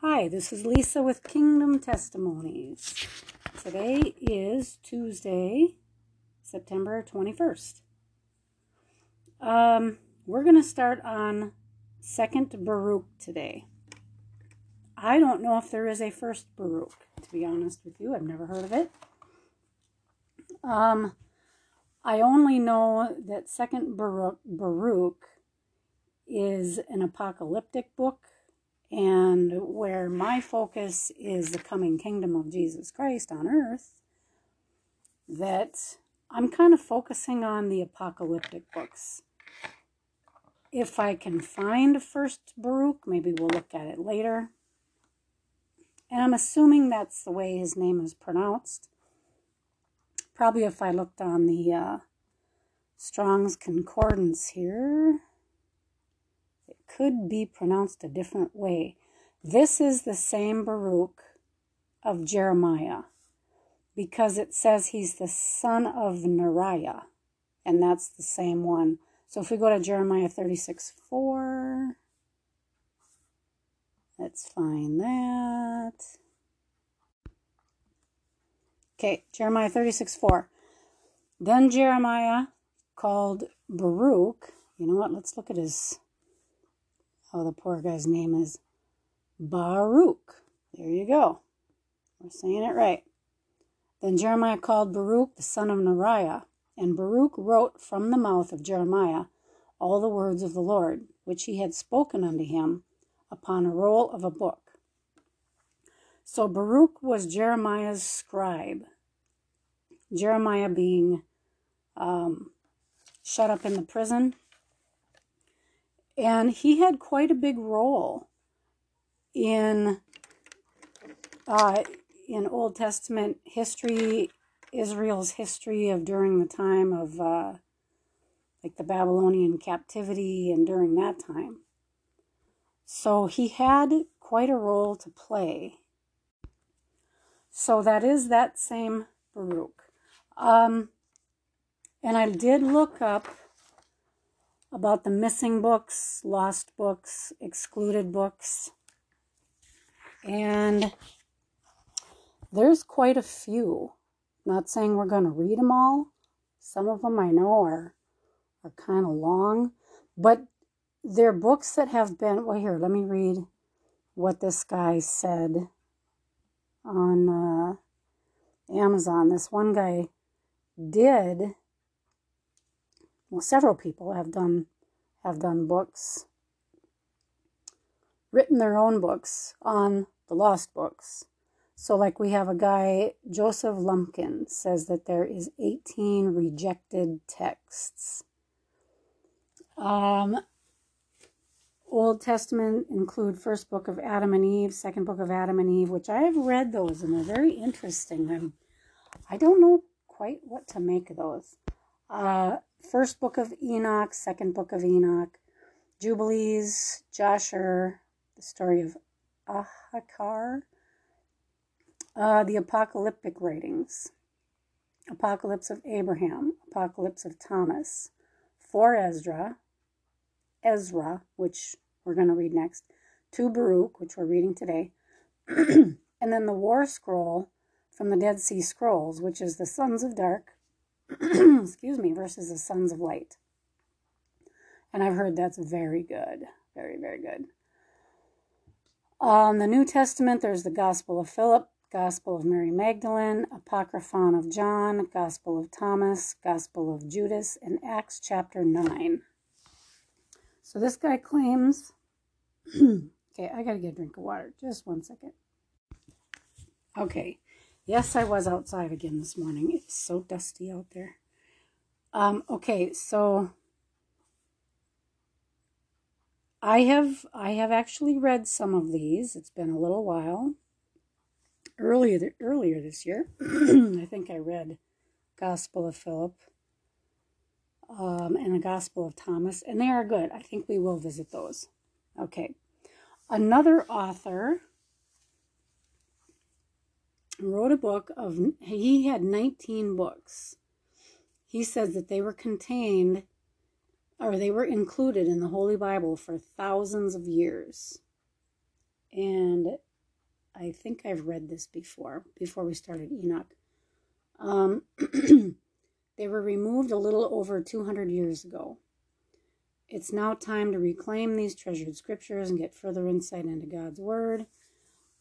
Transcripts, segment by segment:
Hi, this is Lisa with Kingdom Testimonies. Today is Tuesday, September 21st. Um, we're going to start on Second Baruch today. I don't know if there is a first Baruch, to be honest with you. I've never heard of it. Um, I only know that Second Baruch, Baruch is an apocalyptic book and where my focus is the coming kingdom of Jesus Christ on earth, that I'm kind of focusing on the apocalyptic books. If I can find First Baruch, maybe we'll look at it later. And I'm assuming that's the way his name is pronounced. Probably if I looked on the uh, Strong's Concordance here, could be pronounced a different way. This is the same Baruch of Jeremiah because it says he's the son of Neriah, and that's the same one. So if we go to Jeremiah 36 4, let's find that. Okay, Jeremiah 36 4. Then Jeremiah called Baruch. You know what? Let's look at his Oh, the poor guy's name is Baruch. There you go. We're saying it right. Then Jeremiah called Baruch the son of Neriah, and Baruch wrote from the mouth of Jeremiah all the words of the Lord, which he had spoken unto him, upon a roll of a book. So Baruch was Jeremiah's scribe, Jeremiah being um, shut up in the prison and he had quite a big role in uh, in Old Testament history, Israel's history of during the time of uh, like the Babylonian captivity and during that time. So he had quite a role to play. So that is that same Baruch. Um, and I did look up about the missing books, lost books, excluded books. And there's quite a few. Not saying we're going to read them all. Some of them I know are are kind of long, but they're books that have been well here, let me read what this guy said on uh, Amazon. This one guy did well, several people have done have done books, written their own books on the lost books. So, like we have a guy, Joseph Lumpkin, says that there is 18 rejected texts. Um, Old Testament include first book of Adam and Eve, second book of Adam and Eve, which I have read those and they're very interesting. I'm, I don't know quite what to make of those. Uh, first book of Enoch, second book of Enoch, Jubilees, Jasher, the story of Ahikar, uh, the apocalyptic writings, Apocalypse of Abraham, Apocalypse of Thomas, four Ezra, Ezra, which we're going to read next, two Baruch, which we're reading today, and then the War Scroll from the Dead Sea Scrolls, which is the Sons of Dark, excuse me, versus the sons of light. And I've heard that's very good. Very, very good. On the New Testament, there's the Gospel of Philip, Gospel of Mary Magdalene, Apocryphon of John, Gospel of Thomas, Gospel of Judas, and Acts chapter 9. So this guy claims. okay, I gotta get a drink of water. Just one second. Okay. Yes, I was outside again this morning. It's so dusty out there. Um, okay, so I have I have actually read some of these. It's been a little while. Earlier earlier this year, I think I read Gospel of Philip um, and the Gospel of Thomas, and they are good. I think we will visit those. Okay, another author wrote a book of, he had 19 books. He says that they were contained or they were included in the Holy Bible for thousands of years. And I think I've read this before, before we started Enoch. Um, they were removed a little over 200 years ago. It's now time to reclaim these treasured scriptures and get further insight into God's word.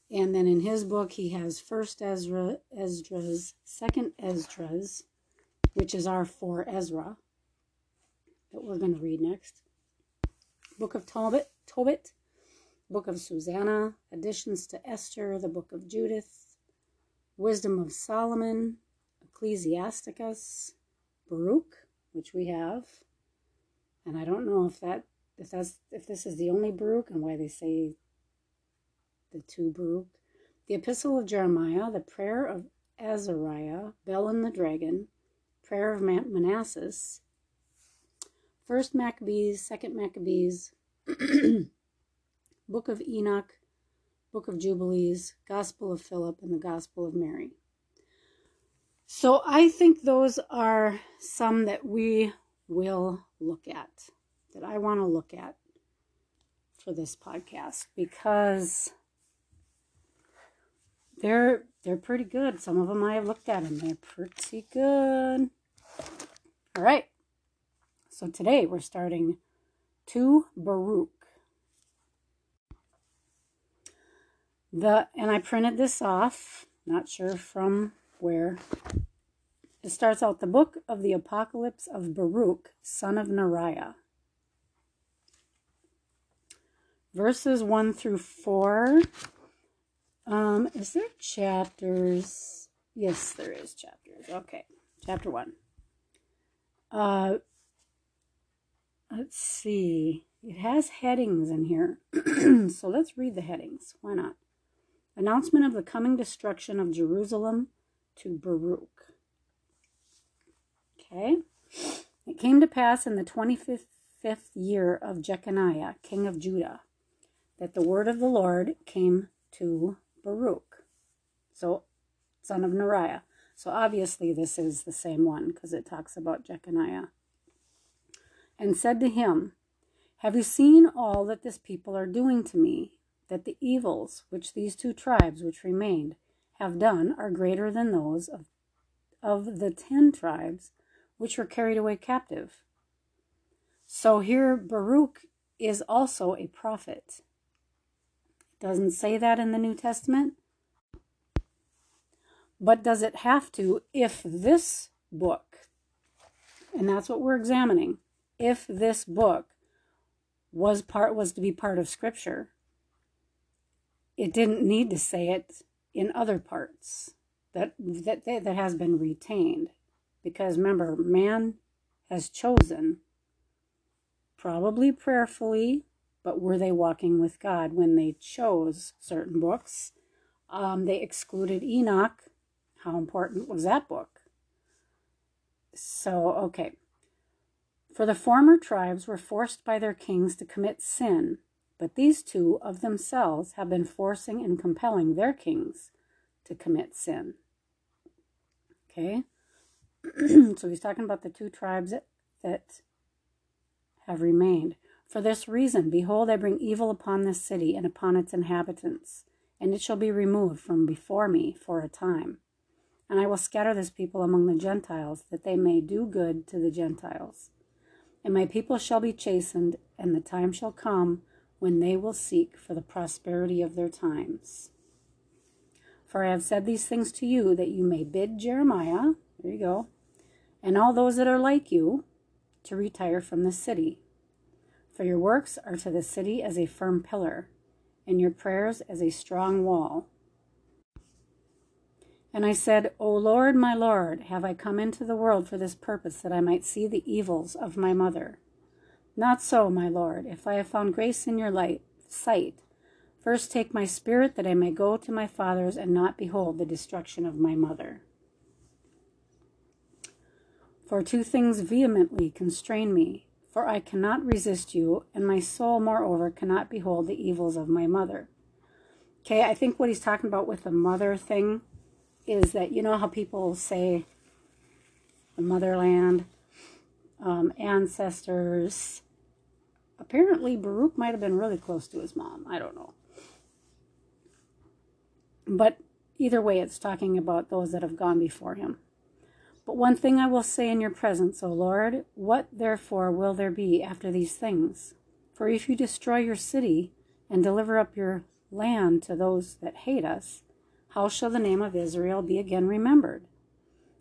And then in his book, he has First Ezra, Esdras, Second Esdras, which is our four Ezra that we're going to read next. Book of Tobit, Tobit, Book of Susanna, additions to Esther, the Book of Judith, Wisdom of Solomon, Ecclesiasticus, Baruch, which we have, and I don't know if that if that's if this is the only Baruch and why they say the two Baruch. The Epistle of Jeremiah, the Prayer of Azariah, Bel and the Dragon, Prayer of Manasseh, First Maccabees, Second Maccabees, Book of Enoch, Book of Jubilees, Gospel of Philip, and the Gospel of Mary. So I think those are some that we will look at, that I want to look at for this podcast because they're they're pretty good. Some of them I have looked at and they're pretty good. All right. So today we're starting to Baruch. The and I printed this off, not sure from where. It starts out the book of the Apocalypse of Baruch, son of Neriah. Verses 1 through 4. Um, is there chapters? Yes, there is chapters. Okay, chapter 1. Uh, let's see. It has headings in here. so let's read the headings. Why not? Announcement of the coming destruction of Jerusalem to Baruch. Okay. It came to pass in the 25th year of Jeconiah, king of Judah, that the word of the Lord came to Baruch. So, son of Neriah. So obviously this is the same one because it talks about Jeconiah. And said to him, Have you seen all that this people are doing to me? that the evils which these two tribes which remained have done are greater than those of, of the ten tribes which were carried away captive. So here Baruch is also a prophet. Doesn't say that in the New Testament. But does it have to if this book, and that's what we're examining, if this book was part was to be part of scripture, it didn't need to say it in other parts that that that has been retained because remember man has chosen probably prayerfully but were they walking with god when they chose certain books um, they excluded enoch how important was that book so okay for the former tribes were forced by their kings to commit sin but these two of themselves have been forcing and compelling their kings to commit sin. Okay? so he's talking about the two tribes that, that have remained. For this reason, behold, I bring evil upon this city and upon its inhabitants, and it shall be removed from before me for a time. And I will scatter this people among the Gentiles, that they may do good to the Gentiles. And my people shall be chastened, and the time shall come when they will seek for the prosperity of their times. For I have said these things to you that you may bid Jeremiah, there you go, and all those that are like you to retire from the city. For your works are to the city as a firm pillar, and your prayers as a strong wall. And I said, O Lord, my Lord, have I come into the world for this purpose, that I might see the evils of my mother? Not so, my Lord, if I have found grace in your light, sight. First take my spirit, that I may go to my fathers and not behold the destruction of my mother. For two things vehemently constrain me, for I cannot resist you, and my soul, moreover, cannot behold the evils of my mother. Okay, I think what he's talking about with the mother thing is that you know how people say the motherland, um, ancestors, Apparently, Baruch might have been really close to his mom. I don't know. But either way, it's talking about those that have gone before him. But one thing I will say in your presence, O Lord, what therefore will there be after these things? For if you destroy your city and deliver up your land to those that hate us, how shall the name of Israel be again remembered?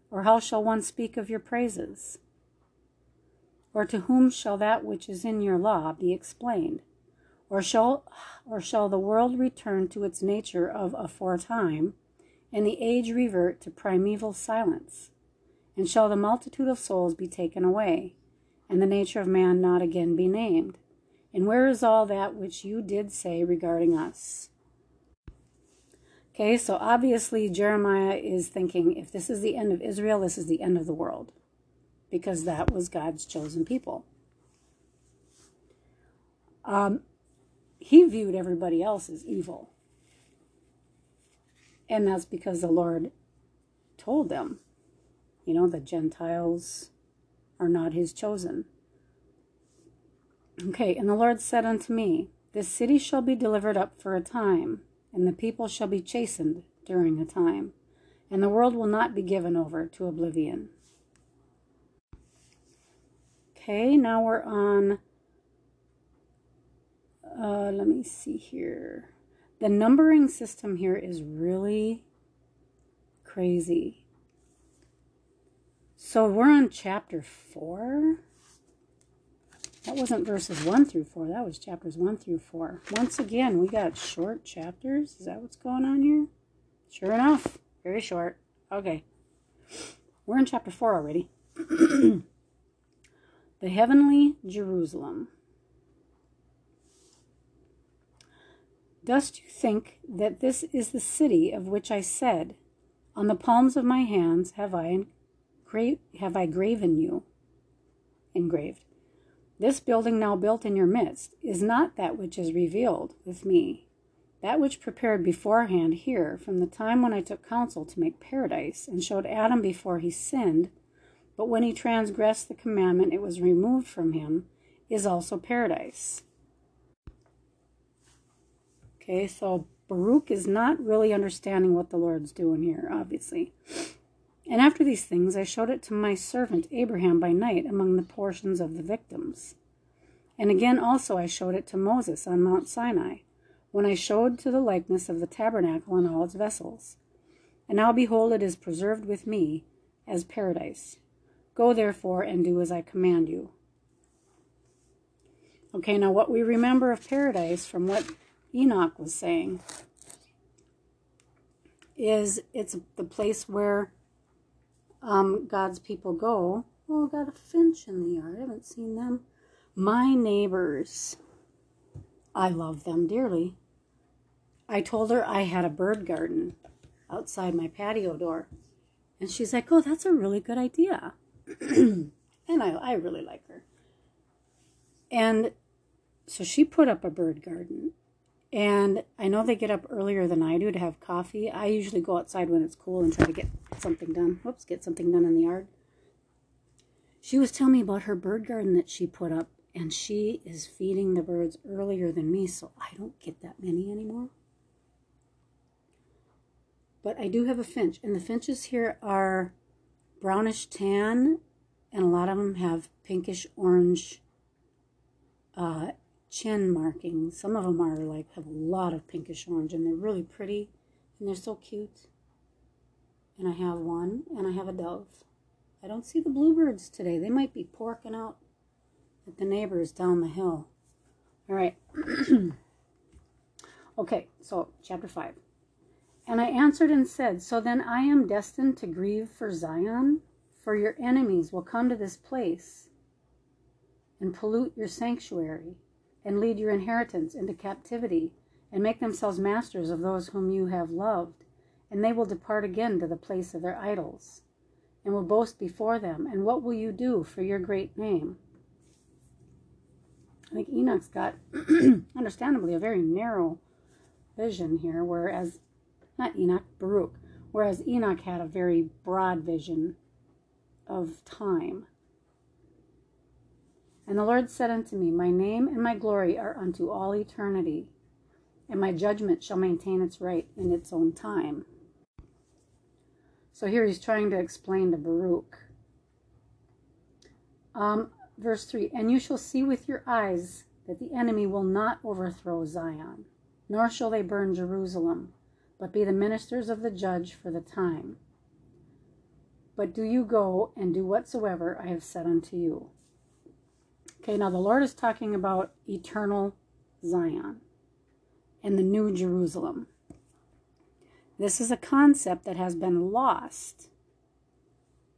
Or how shall one speak of your praises? Or to whom shall that which is in your law be explained? Or shall, or shall the world return to its nature of aforetime, and the age revert to primeval silence? And shall the multitude of souls be taken away, and the nature of man not again be named? And where is all that which you did say regarding us? Okay, so obviously Jeremiah is thinking if this is the end of Israel, this is the end of the world, because that was God's chosen people. Um, he viewed everybody else as evil. And that's because the Lord told them, you know, the Gentiles are not his chosen. Okay, and the Lord said unto me, This city shall be delivered up for a time, and the people shall be chastened during a time, and the world will not be given over to oblivion. Okay, now we're on uh, let me see here. The numbering system here is really crazy. So we're on chapter 4. That wasn't verses 1 through 4. That was chapters 1 through 4. Once again, we got short chapters. Is that what's going on here? Sure enough. Very short. Okay. We're in chapter 4 already. the heavenly Jerusalem. Dost you think that this is the city of which I said, On the palms of my hands have I, engra- have I graven you? Engraved. This building now built in your midst is not that which is revealed with me, that which prepared beforehand here from the time when I took counsel to make paradise and showed Adam before he sinned, but when he transgressed the commandment it was removed from him, is also paradise. Okay, so Baruch is not really understanding what the Lord's doing here, obviously. And after these things, I showed it to my servant Abraham by night among the portions of the victims. And again also I showed it to Moses on Mount Sinai, when I showed to the likeness of the tabernacle and all its vessels. And now behold, it is preserved with me as paradise. Go therefore and do as I command you. Okay, now what we remember of paradise from what Enoch was saying is it's the place where um, God's people go. Oh, got a finch in the yard. I haven't seen them. My neighbors. I love them dearly. I told her I had a bird garden outside my patio door. And she's like, oh, that's a really good idea. and I, I really like her. And so she put up a bird garden. And I know they get up earlier than I do to have coffee. I usually go outside when it's cool and try to get something done. Whoops, get something done in the yard. She was telling me about her bird garden that she put up, and she is feeding the birds earlier than me, so I don't get that many anymore. But I do have a finch, and the finches here are brownish tan, and a lot of them have pinkish orange uh, chin markings. Some of them are like have a lot of pinkish orange and they're really pretty and they're so cute. And I have one and I have a dove. I don't see the bluebirds today. They might be porking out at the neighbors down the hill. All right. okay, so chapter 5. And I answered and said, So then I am destined to grieve for Zion, for your enemies will come to this place and pollute your sanctuary and lead your inheritance into captivity, and make themselves masters of those whom you have loved, and they will depart again to the place of their idols, and will boast before them. And what will you do for your great name? I think Enoch's got, understandably, a very narrow vision here, whereas, not Enoch, Baruch, whereas Enoch had a very broad vision of time. And the Lord said unto me, My name and my glory are unto all eternity. and my judgment shall maintain its right in its own time. So here he's trying to explain to Baruch. Um, verse 3 And you shall see with your eyes that the enemy will not overthrow Zion, nor shall they burn Jerusalem, but be the ministers of the judge for the time. But do you go and do whatsoever I have said unto you. Okay, now the Lord is talking about eternal Zion and the New Jerusalem. This is a concept that has been lost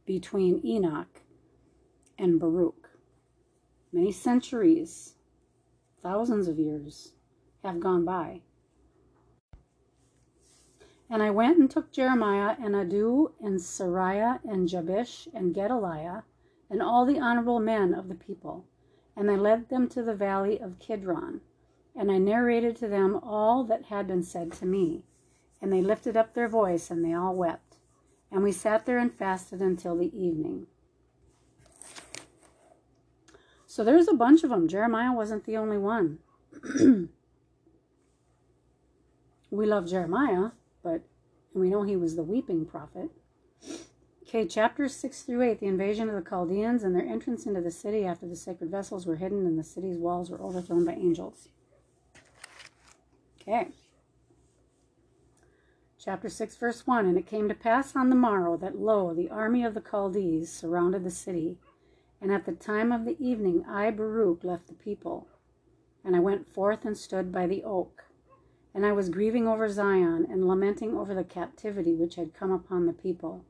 between Enoch and Baruch. Many centuries, thousands of years have gone by. And I went and took Jeremiah and Iddo and Seraiah and Jabesh and Gedaliah and all the honorable men of the people, and I led them to the valley of Kidron and I narrated to them all that had been said to me. And they lifted up their voice, and they all wept. And we sat there and fasted until the evening. So there's a bunch of them. Jeremiah wasn't the only one. we love Jeremiah, but we know he was the weeping prophet. Okay, chapters 6 through 8 the invasion of the Chaldeans and their entrance into the city after the sacred vessels were hidden and the city's walls were overthrown by angels. Okay. Chapter 6, verse 1 And it came to pass on the morrow that, lo, the army of the Chaldees surrounded the city. And at the time of the evening, I, Baruch, left the people. And I went forth and stood by the oak. And I was grieving over Zion and lamenting over the captivity which had come upon the people.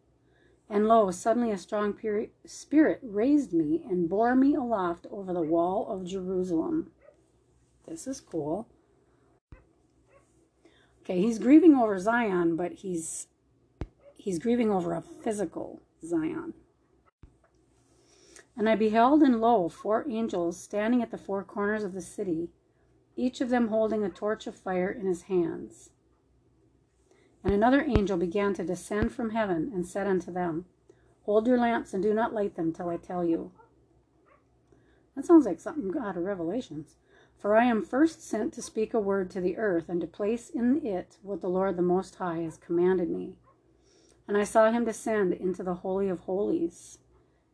And lo, suddenly a strong spirit raised me and bore me aloft over the wall of Jerusalem. This is cool. Okay, he's grieving over Zion, but he's he's grieving over a physical Zion. And I beheld, and lo, four angels standing at the four corners of the city, each of them holding a torch of fire in his hands. And another angel began to descend from heaven and said unto them, Hold your lamps and do not light them till I tell you. That sounds like something out of Revelations. For I am first sent to speak a word to the earth, and to place in it what the Lord the Most High has commanded me. And I saw him descend into the Holy of Holies,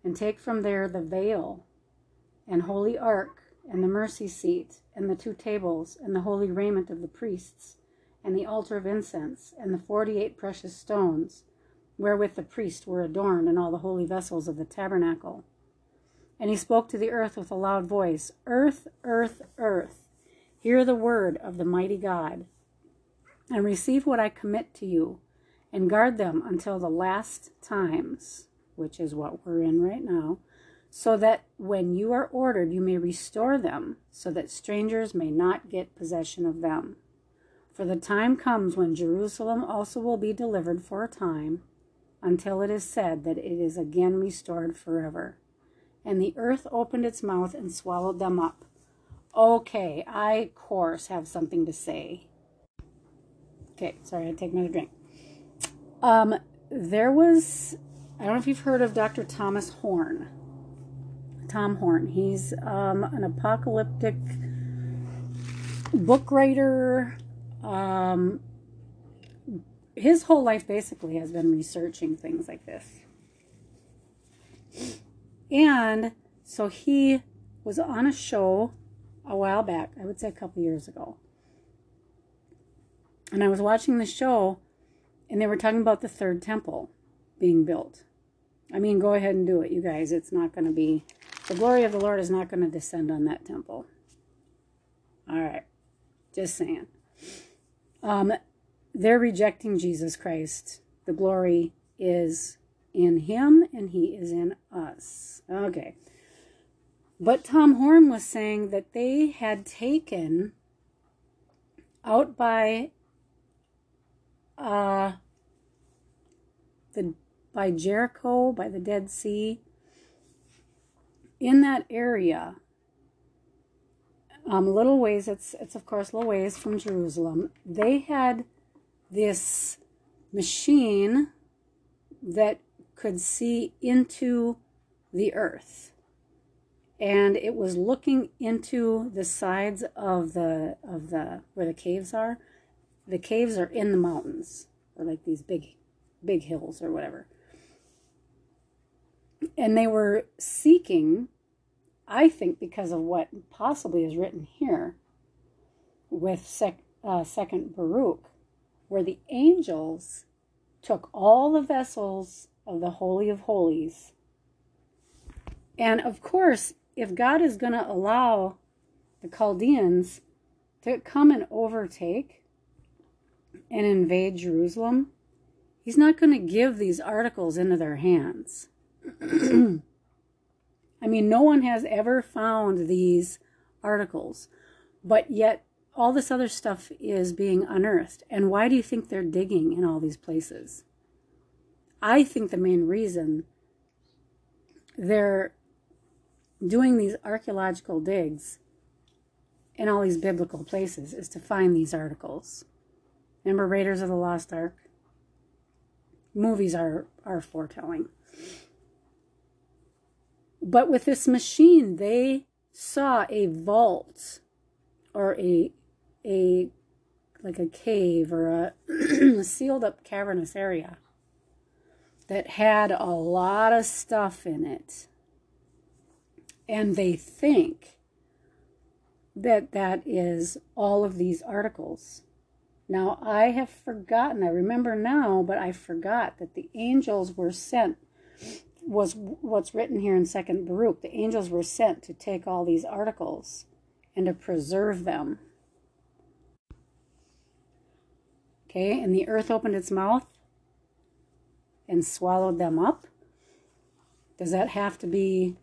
and take from there the veil, and holy ark, and the mercy seat, and the two tables, and the holy raiment of the priests, and the altar of incense, and the forty eight precious stones, wherewith the priests were adorned, and all the holy vessels of the tabernacle. And he spoke to the earth with a loud voice Earth, earth, earth, hear the word of the mighty God, and receive what I commit to you, and guard them until the last times, which is what we're in right now, so that when you are ordered, you may restore them, so that strangers may not get possession of them. For the time comes when Jerusalem also will be delivered for a time, until it is said that it is again restored forever and the earth opened its mouth and swallowed them up. Okay, I, of course, have something to say. Okay, sorry, I take another drink. Um, there was, I don't know if you've heard of Dr. Thomas Horn. Tom Horn. He's um, an apocalyptic book writer. Um, his whole life basically has been researching things like this. And so he was on a show a while back, I would say a couple years ago. And I was watching the show, and they were talking about the third temple being built. I mean, go ahead and do it, you guys. It's not going to be, the glory of the Lord is not going to descend on that temple. All right, just saying. Um, they're rejecting Jesus Christ. The glory is in him and he is in us. Okay. But Tom Horn was saying that they had taken out by uh the by Jericho, by the Dead Sea, in that area, um, little ways, it's, it's of course little ways from Jerusalem, they had this machine that could see into the earth. and it was looking into the sides of the of the where the caves are. The caves are in the mountains, or like these big big hills or whatever. And they were seeking, I think, because of what possibly is written here with sec, uh, Second Baruch, where the angels took all the vessels of the Holy of Holies. And of course, if God is going to allow the Chaldeans to come and overtake and invade Jerusalem, He's not going to give these articles into their hands. I mean, no one has ever found these articles, but yet all this other stuff is being unearthed. And why do you think they're digging in all these places? I think the main reason they're doing these archaeological digs in all these biblical places is to find these articles. Remember Raiders of the Lost Ark? Movies are, are foretelling. But with this machine, they saw a vault or a a like a cave or a sealed up cavernous area that had a lot of stuff in it and they think that that is all of these articles. Now, I have forgotten, I remember now, but I forgot that the angels were sent, was what's written here in Second Baruch. The angels were sent to take all these articles and to preserve them. Okay, and the earth opened its mouth and swallowed them up. Does that have to be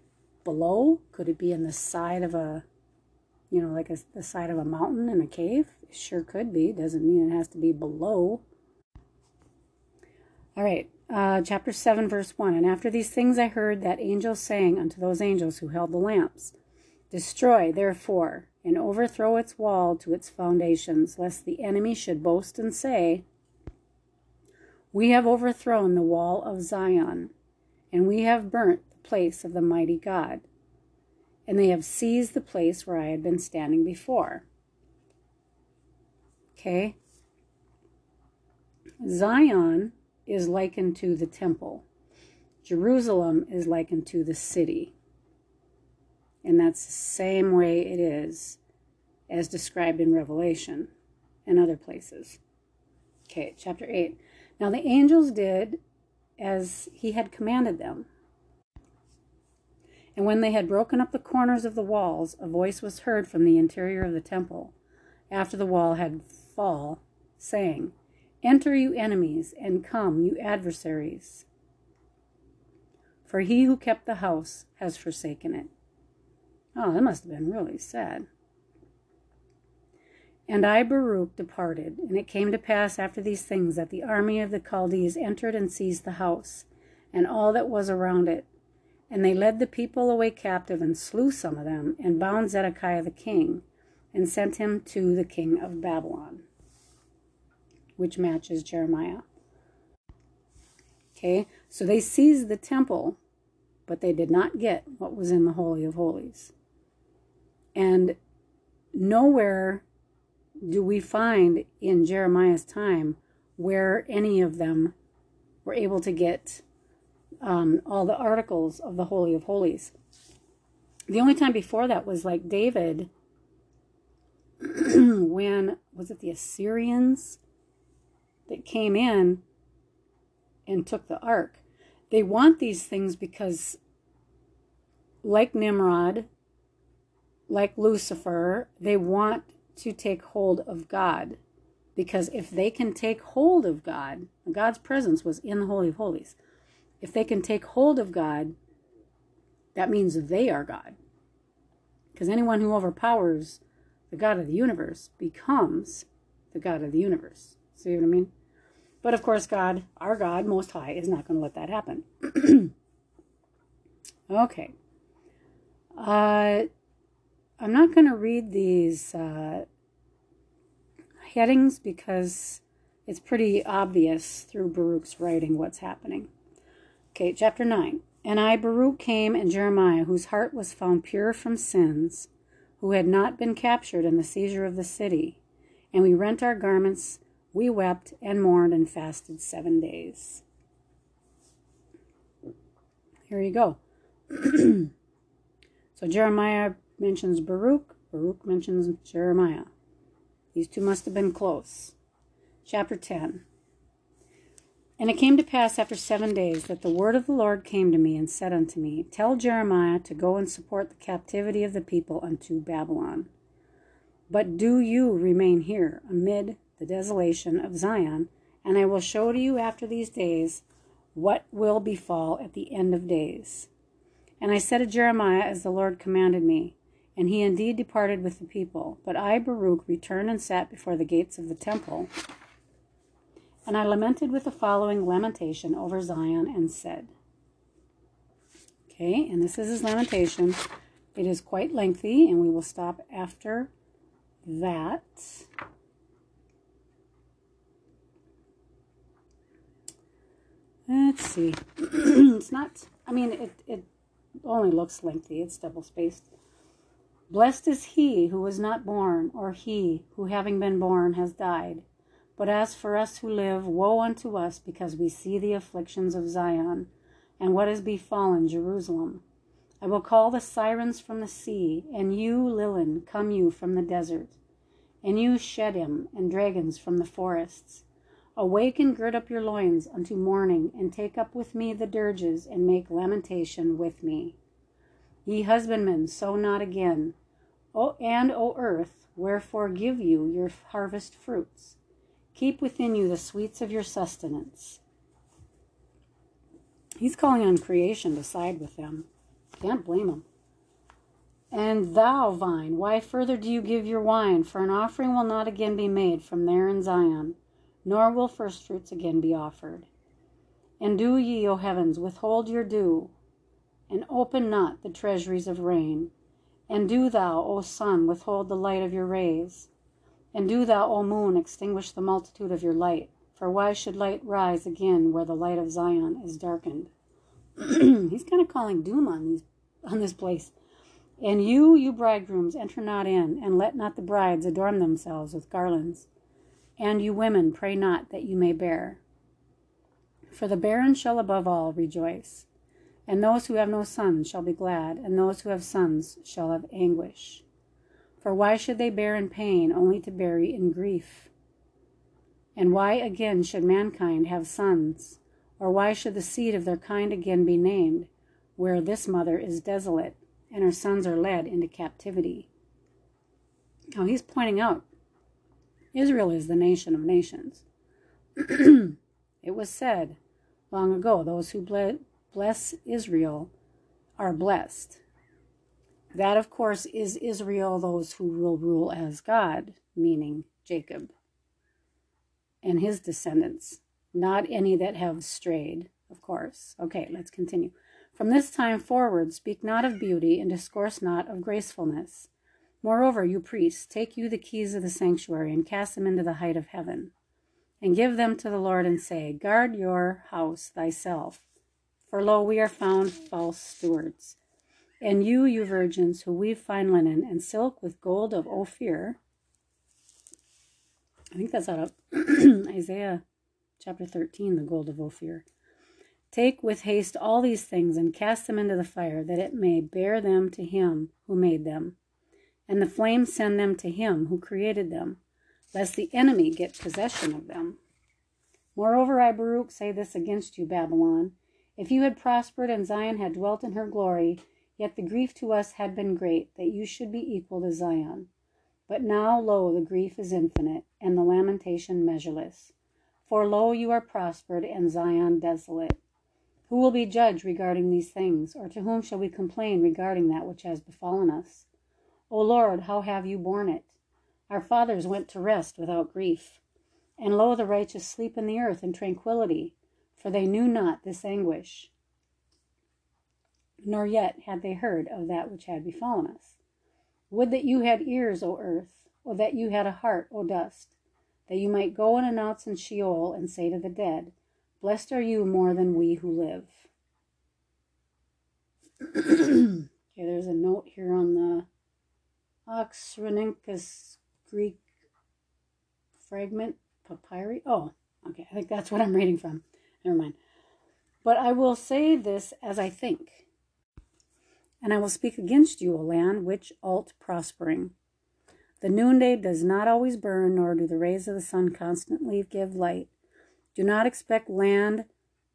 below? Could it be in the side of a, you know, like a, the side of a mountain in a cave? It sure could be. Doesn't mean it has to be below. All right, uh, chapter 7, verse 1. And after these things I heard that angel saying unto those angels who held the lamps, Destroy, therefore, and overthrow its wall to its foundations, lest the enemy should boast and say, We have overthrown the wall of Zion, and we have burnt the place of the mighty God, and they have seized the place where I had been standing before. Okay? Zion is likened to the temple. Jerusalem is likened to the city. And that's the same way it is as described in Revelation and other places. Okay, chapter 8. Now the angels did as he had commanded them. And when they had broken up the corners of the walls, a voice was heard from the interior of the temple, after the wall had fall, saying, Enter, you enemies, and come, you adversaries. For he who kept the house has forsaken it. Oh, that must have been really sad. And I, Baruch, departed, and it came to pass after these things that the army of the Chaldees entered and seized the house, and all that was around it, and they led the people away captive and slew some of them, and bound Zedekiah the king, and sent him to the king of Babylon, which matches Jeremiah. Okay, so they seized the temple, but they did not get what was in the Holy of Holies. And nowhere do we find in Jeremiah's time where any of them were able to get um, all the articles of the Holy of Holies. The only time before that was like David, when was it the Assyrians that came in and took the ark? They want these things because, like Nimrod, like Lucifer, they want to take hold of God. Because if they can take hold of God, God's presence was in the Holy of Holies if they can take hold of God, that means they are God. Because anyone who overpowers the God of the universe becomes the God of the universe. See what I mean? But of course, God, our God, Most High, is not going to let that happen. okay. Uh, I'm not going to read these uh, headings because it's pretty obvious through Baruch's writing what's happening. Okay, chapter 9. And I, Baruch, came, and Jeremiah, whose heart was found pure from sins, who had not been captured in the seizure of the city. And we rent our garments, we wept, and mourned, and fasted seven days. Here you go. so Jeremiah mentions Baruch, Baruch mentions Jeremiah. These two must have been close. Chapter 10. And it came to pass after seven days that the word of the Lord came to me and said unto me, Tell Jeremiah to go and support the captivity of the people unto Babylon. But do you remain here amid the desolation of Zion, and I will show to you after these days what will befall at the end of days. And I said to Jeremiah as the Lord commanded me, and he indeed departed with the people. But I, Baruch, returned and sat before the gates of the temple and I lamented with the following lamentation over Zion and said, Okay, and this is his lamentation. It is quite lengthy, and we will stop after that. Let's see. it's not, I mean, it, it only looks lengthy. It's double spaced. Blessed is he who was not born, or he who, having been born, has died but as for us who live, woe unto us, because we see the afflictions of Zion, and what has befallen Jerusalem. I will call the sirens from the sea, and you, Lilin, come you from the desert, and you, Shedim, and dragons from the forests. Awake and gird up your loins unto mourning, and take up with me the dirges, and make lamentation with me. Ye husbandmen, sow not again. O and, O earth, wherefore give you your harvest fruits? Keep within you the sweets of your sustenance. He's calling on creation to side with them. Can't blame him. And thou, vine, why further do you give your wine? For an offering will not again be made from there in Zion, nor will firstfruits again be offered. And do ye, O heavens, withhold your dew, and open not the treasuries of rain. And do thou, O sun, withhold the light of your rays. And do thou, O moon, extinguish the multitude of your light. For why should light rise again where the light of Zion is darkened? He's kind of calling doom on these on this place. And you, you bridegrooms, enter not in, and let not the brides adorn themselves with garlands. And you women, pray not that you may bear. For the barren shall above all rejoice, and those who have no sons shall be glad, and those who have sons shall have anguish. For why should they bear in pain only to bury in grief? And why again should mankind have sons? Or why should the seed of their kind again be named, where this mother is desolate, and her sons are led into captivity? Now he's pointing out Israel is the nation of nations. it was said long ago, those who bless Israel are blessed. That, of course, is Israel, those who will rule as God, meaning Jacob and his descendants, not any that have strayed, of course. Okay, let's continue. From this time forward, speak not of beauty and discourse not of gracefulness. Moreover, you priests, take you the keys of the sanctuary and cast them into the height of heaven, and give them to the Lord and say, Guard your house thyself, for lo, we are found false stewards. And you, you virgins, who weave fine linen and silk with gold of Ophir. I think that's out of Isaiah chapter 13, the gold of Ophir. Take with haste all these things and cast them into the fire, that it may bear them to him who made them, and the flames send them to him who created them, lest the enemy get possession of them. Moreover, I, Baruch, say this against you, Babylon. If you had prospered and Zion had dwelt in her glory, Yet the grief to us had been great, that you should be equal to Zion. But now, lo, the grief is infinite, and the lamentation measureless. For lo, you are prospered, and Zion desolate. Who will be judge regarding these things, or to whom shall we complain regarding that which has befallen us? O Lord, how have you borne it? Our fathers went to rest without grief. And lo, the righteous sleep in the earth in tranquillity, for they knew not this anguish nor yet had they heard of that which had befallen us. Would that you had ears, O earth, or that you had a heart, O dust, that you might go and announce in Sheol and say to the dead, Blessed are you more than we who live. okay, there's a note here on the Oxyrhynchus Greek fragment papyri. Oh, okay, I think that's what I'm reading from. Never mind. But I will say this as I think. And I will speak against you, O land, which alt prospering. The noonday does not always burn, nor do the rays of the sun constantly give light. Do not expect land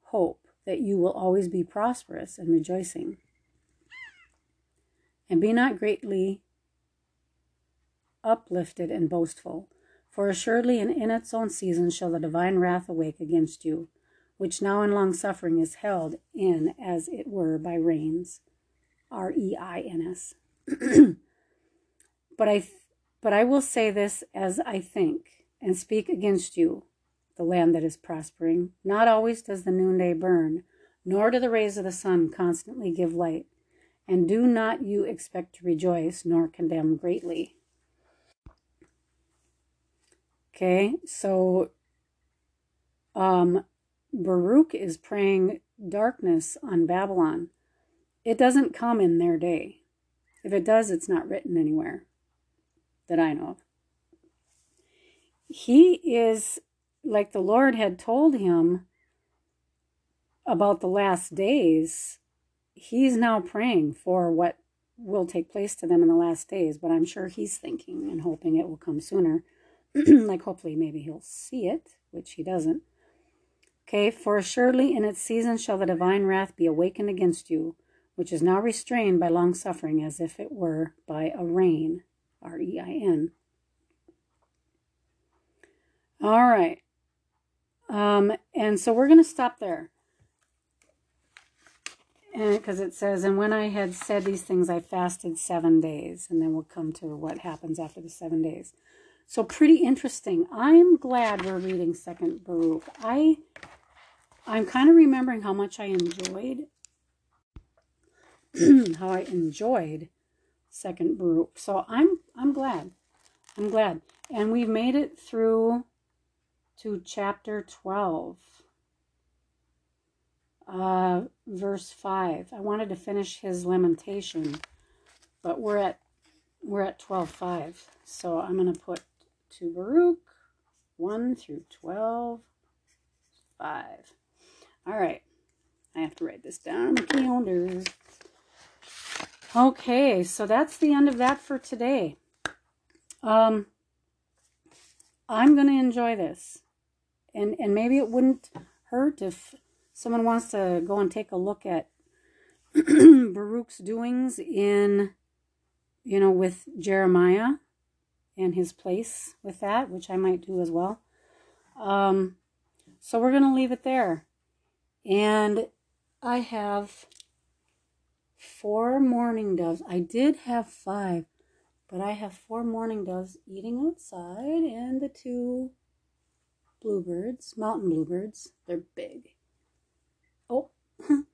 hope that you will always be prosperous and rejoicing. And be not greatly uplifted and boastful, for assuredly and in its own season shall the divine wrath awake against you, which now in long suffering is held in as it were by reins. R E I N S. But I but I will say this as I think, and speak against you, the land that is prospering. Not always does the noonday burn, nor do the rays of the sun constantly give light. And do not you expect to rejoice, nor condemn greatly. Okay, so um, Baruch is praying darkness on Babylon. It doesn't come in their day. If it does, it's not written anywhere that I know of. He is like the Lord had told him about the last days. He's now praying for what will take place to them in the last days, but I'm sure he's thinking and hoping it will come sooner. like, hopefully, maybe he'll see it, which he doesn't. Okay, for assuredly in its season shall the divine wrath be awakened against you, which is now restrained by long suffering, as if it were by a rain. R E I N. All right. Um, and so we're going to stop there. Because it says, and when I had said these things, I fasted seven days. And then we'll come to what happens after the seven days. So pretty interesting. I'm glad we're reading Second Baruch. I I'm kind of remembering how much I enjoyed how I enjoyed Second Baruch. So I'm I'm glad. I'm glad. And we've made it through to chapter 12. Uh, verse 5. I wanted to finish his lamentation, but we're at we're at 12.5. So I'm going to put two Baruch 1 through 12, 5. All right. I have to write this down on the calendar. Okay, so that's the end of that for today. Um, I'm going to enjoy this. And, and maybe it wouldn't hurt if someone wants to go and take a look at Baruch's doings in, you know, with Jeremiah and his place with that, which I might do as well. Um, so we're going to leave it there. And I have four mourning doves. I did have five, but I have four mourning doves eating outside and the two bluebirds, mountain bluebirds. They're big. Oh,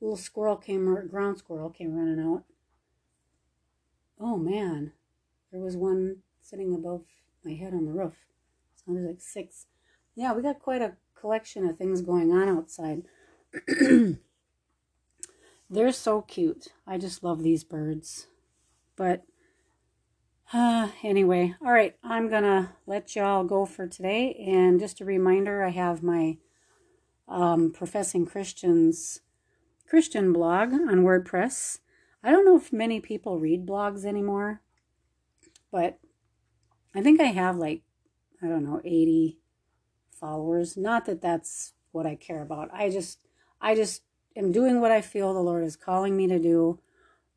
little squirrel came, or ground squirrel came running out. Oh man, there was one sitting above my head on the roof. So there's like six. Yeah, we got quite a collection of things going on outside. They're so cute. I just love these birds. But uh, anyway, all right, I'm going to let y'all go for today. And just a reminder, I have my um, Professing Christians Christian blog on WordPress. I don't know if many people read blogs anymore, but I think I have like, I don't know, 80 followers. Not that that's what I care about. I just, I just am doing what I feel the Lord is calling me to do,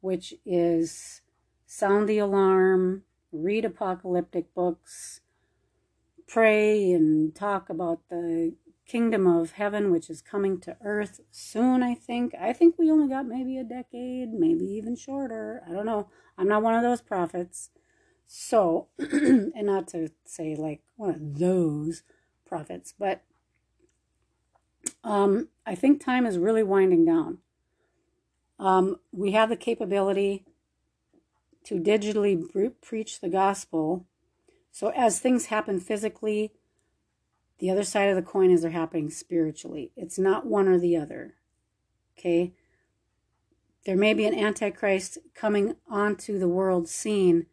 which is sound the alarm, read apocalyptic books, pray and talk about the kingdom of heaven, which is coming to earth soon, I think. I think we only got maybe a decade, maybe even shorter. I don't know. I'm not one of those prophets. So, and not to say like one of those prophets, but um, I think time is really winding down. Um, we have the capability to digitally pre- preach the gospel. So, as things happen physically, the other side of the coin is they're happening spiritually. It's not one or the other. Okay? there may be an antichrist coming onto the world scene,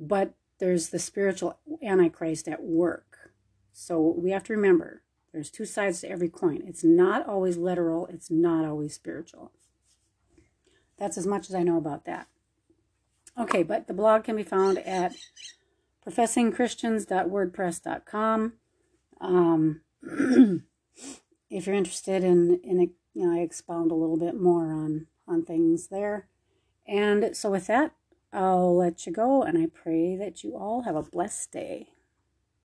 but there's the spiritual antichrist at work. So we have to remember there's two sides to every coin. It's not always literal, it's not always spiritual. That's as much as I know about that. Okay, but the blog can be found at professingchristians.wordpress.com. Um, if you're interested in, in you know, I expound a little bit more on on things there. And so with that, I'll let you go and I pray that you all have a blessed day.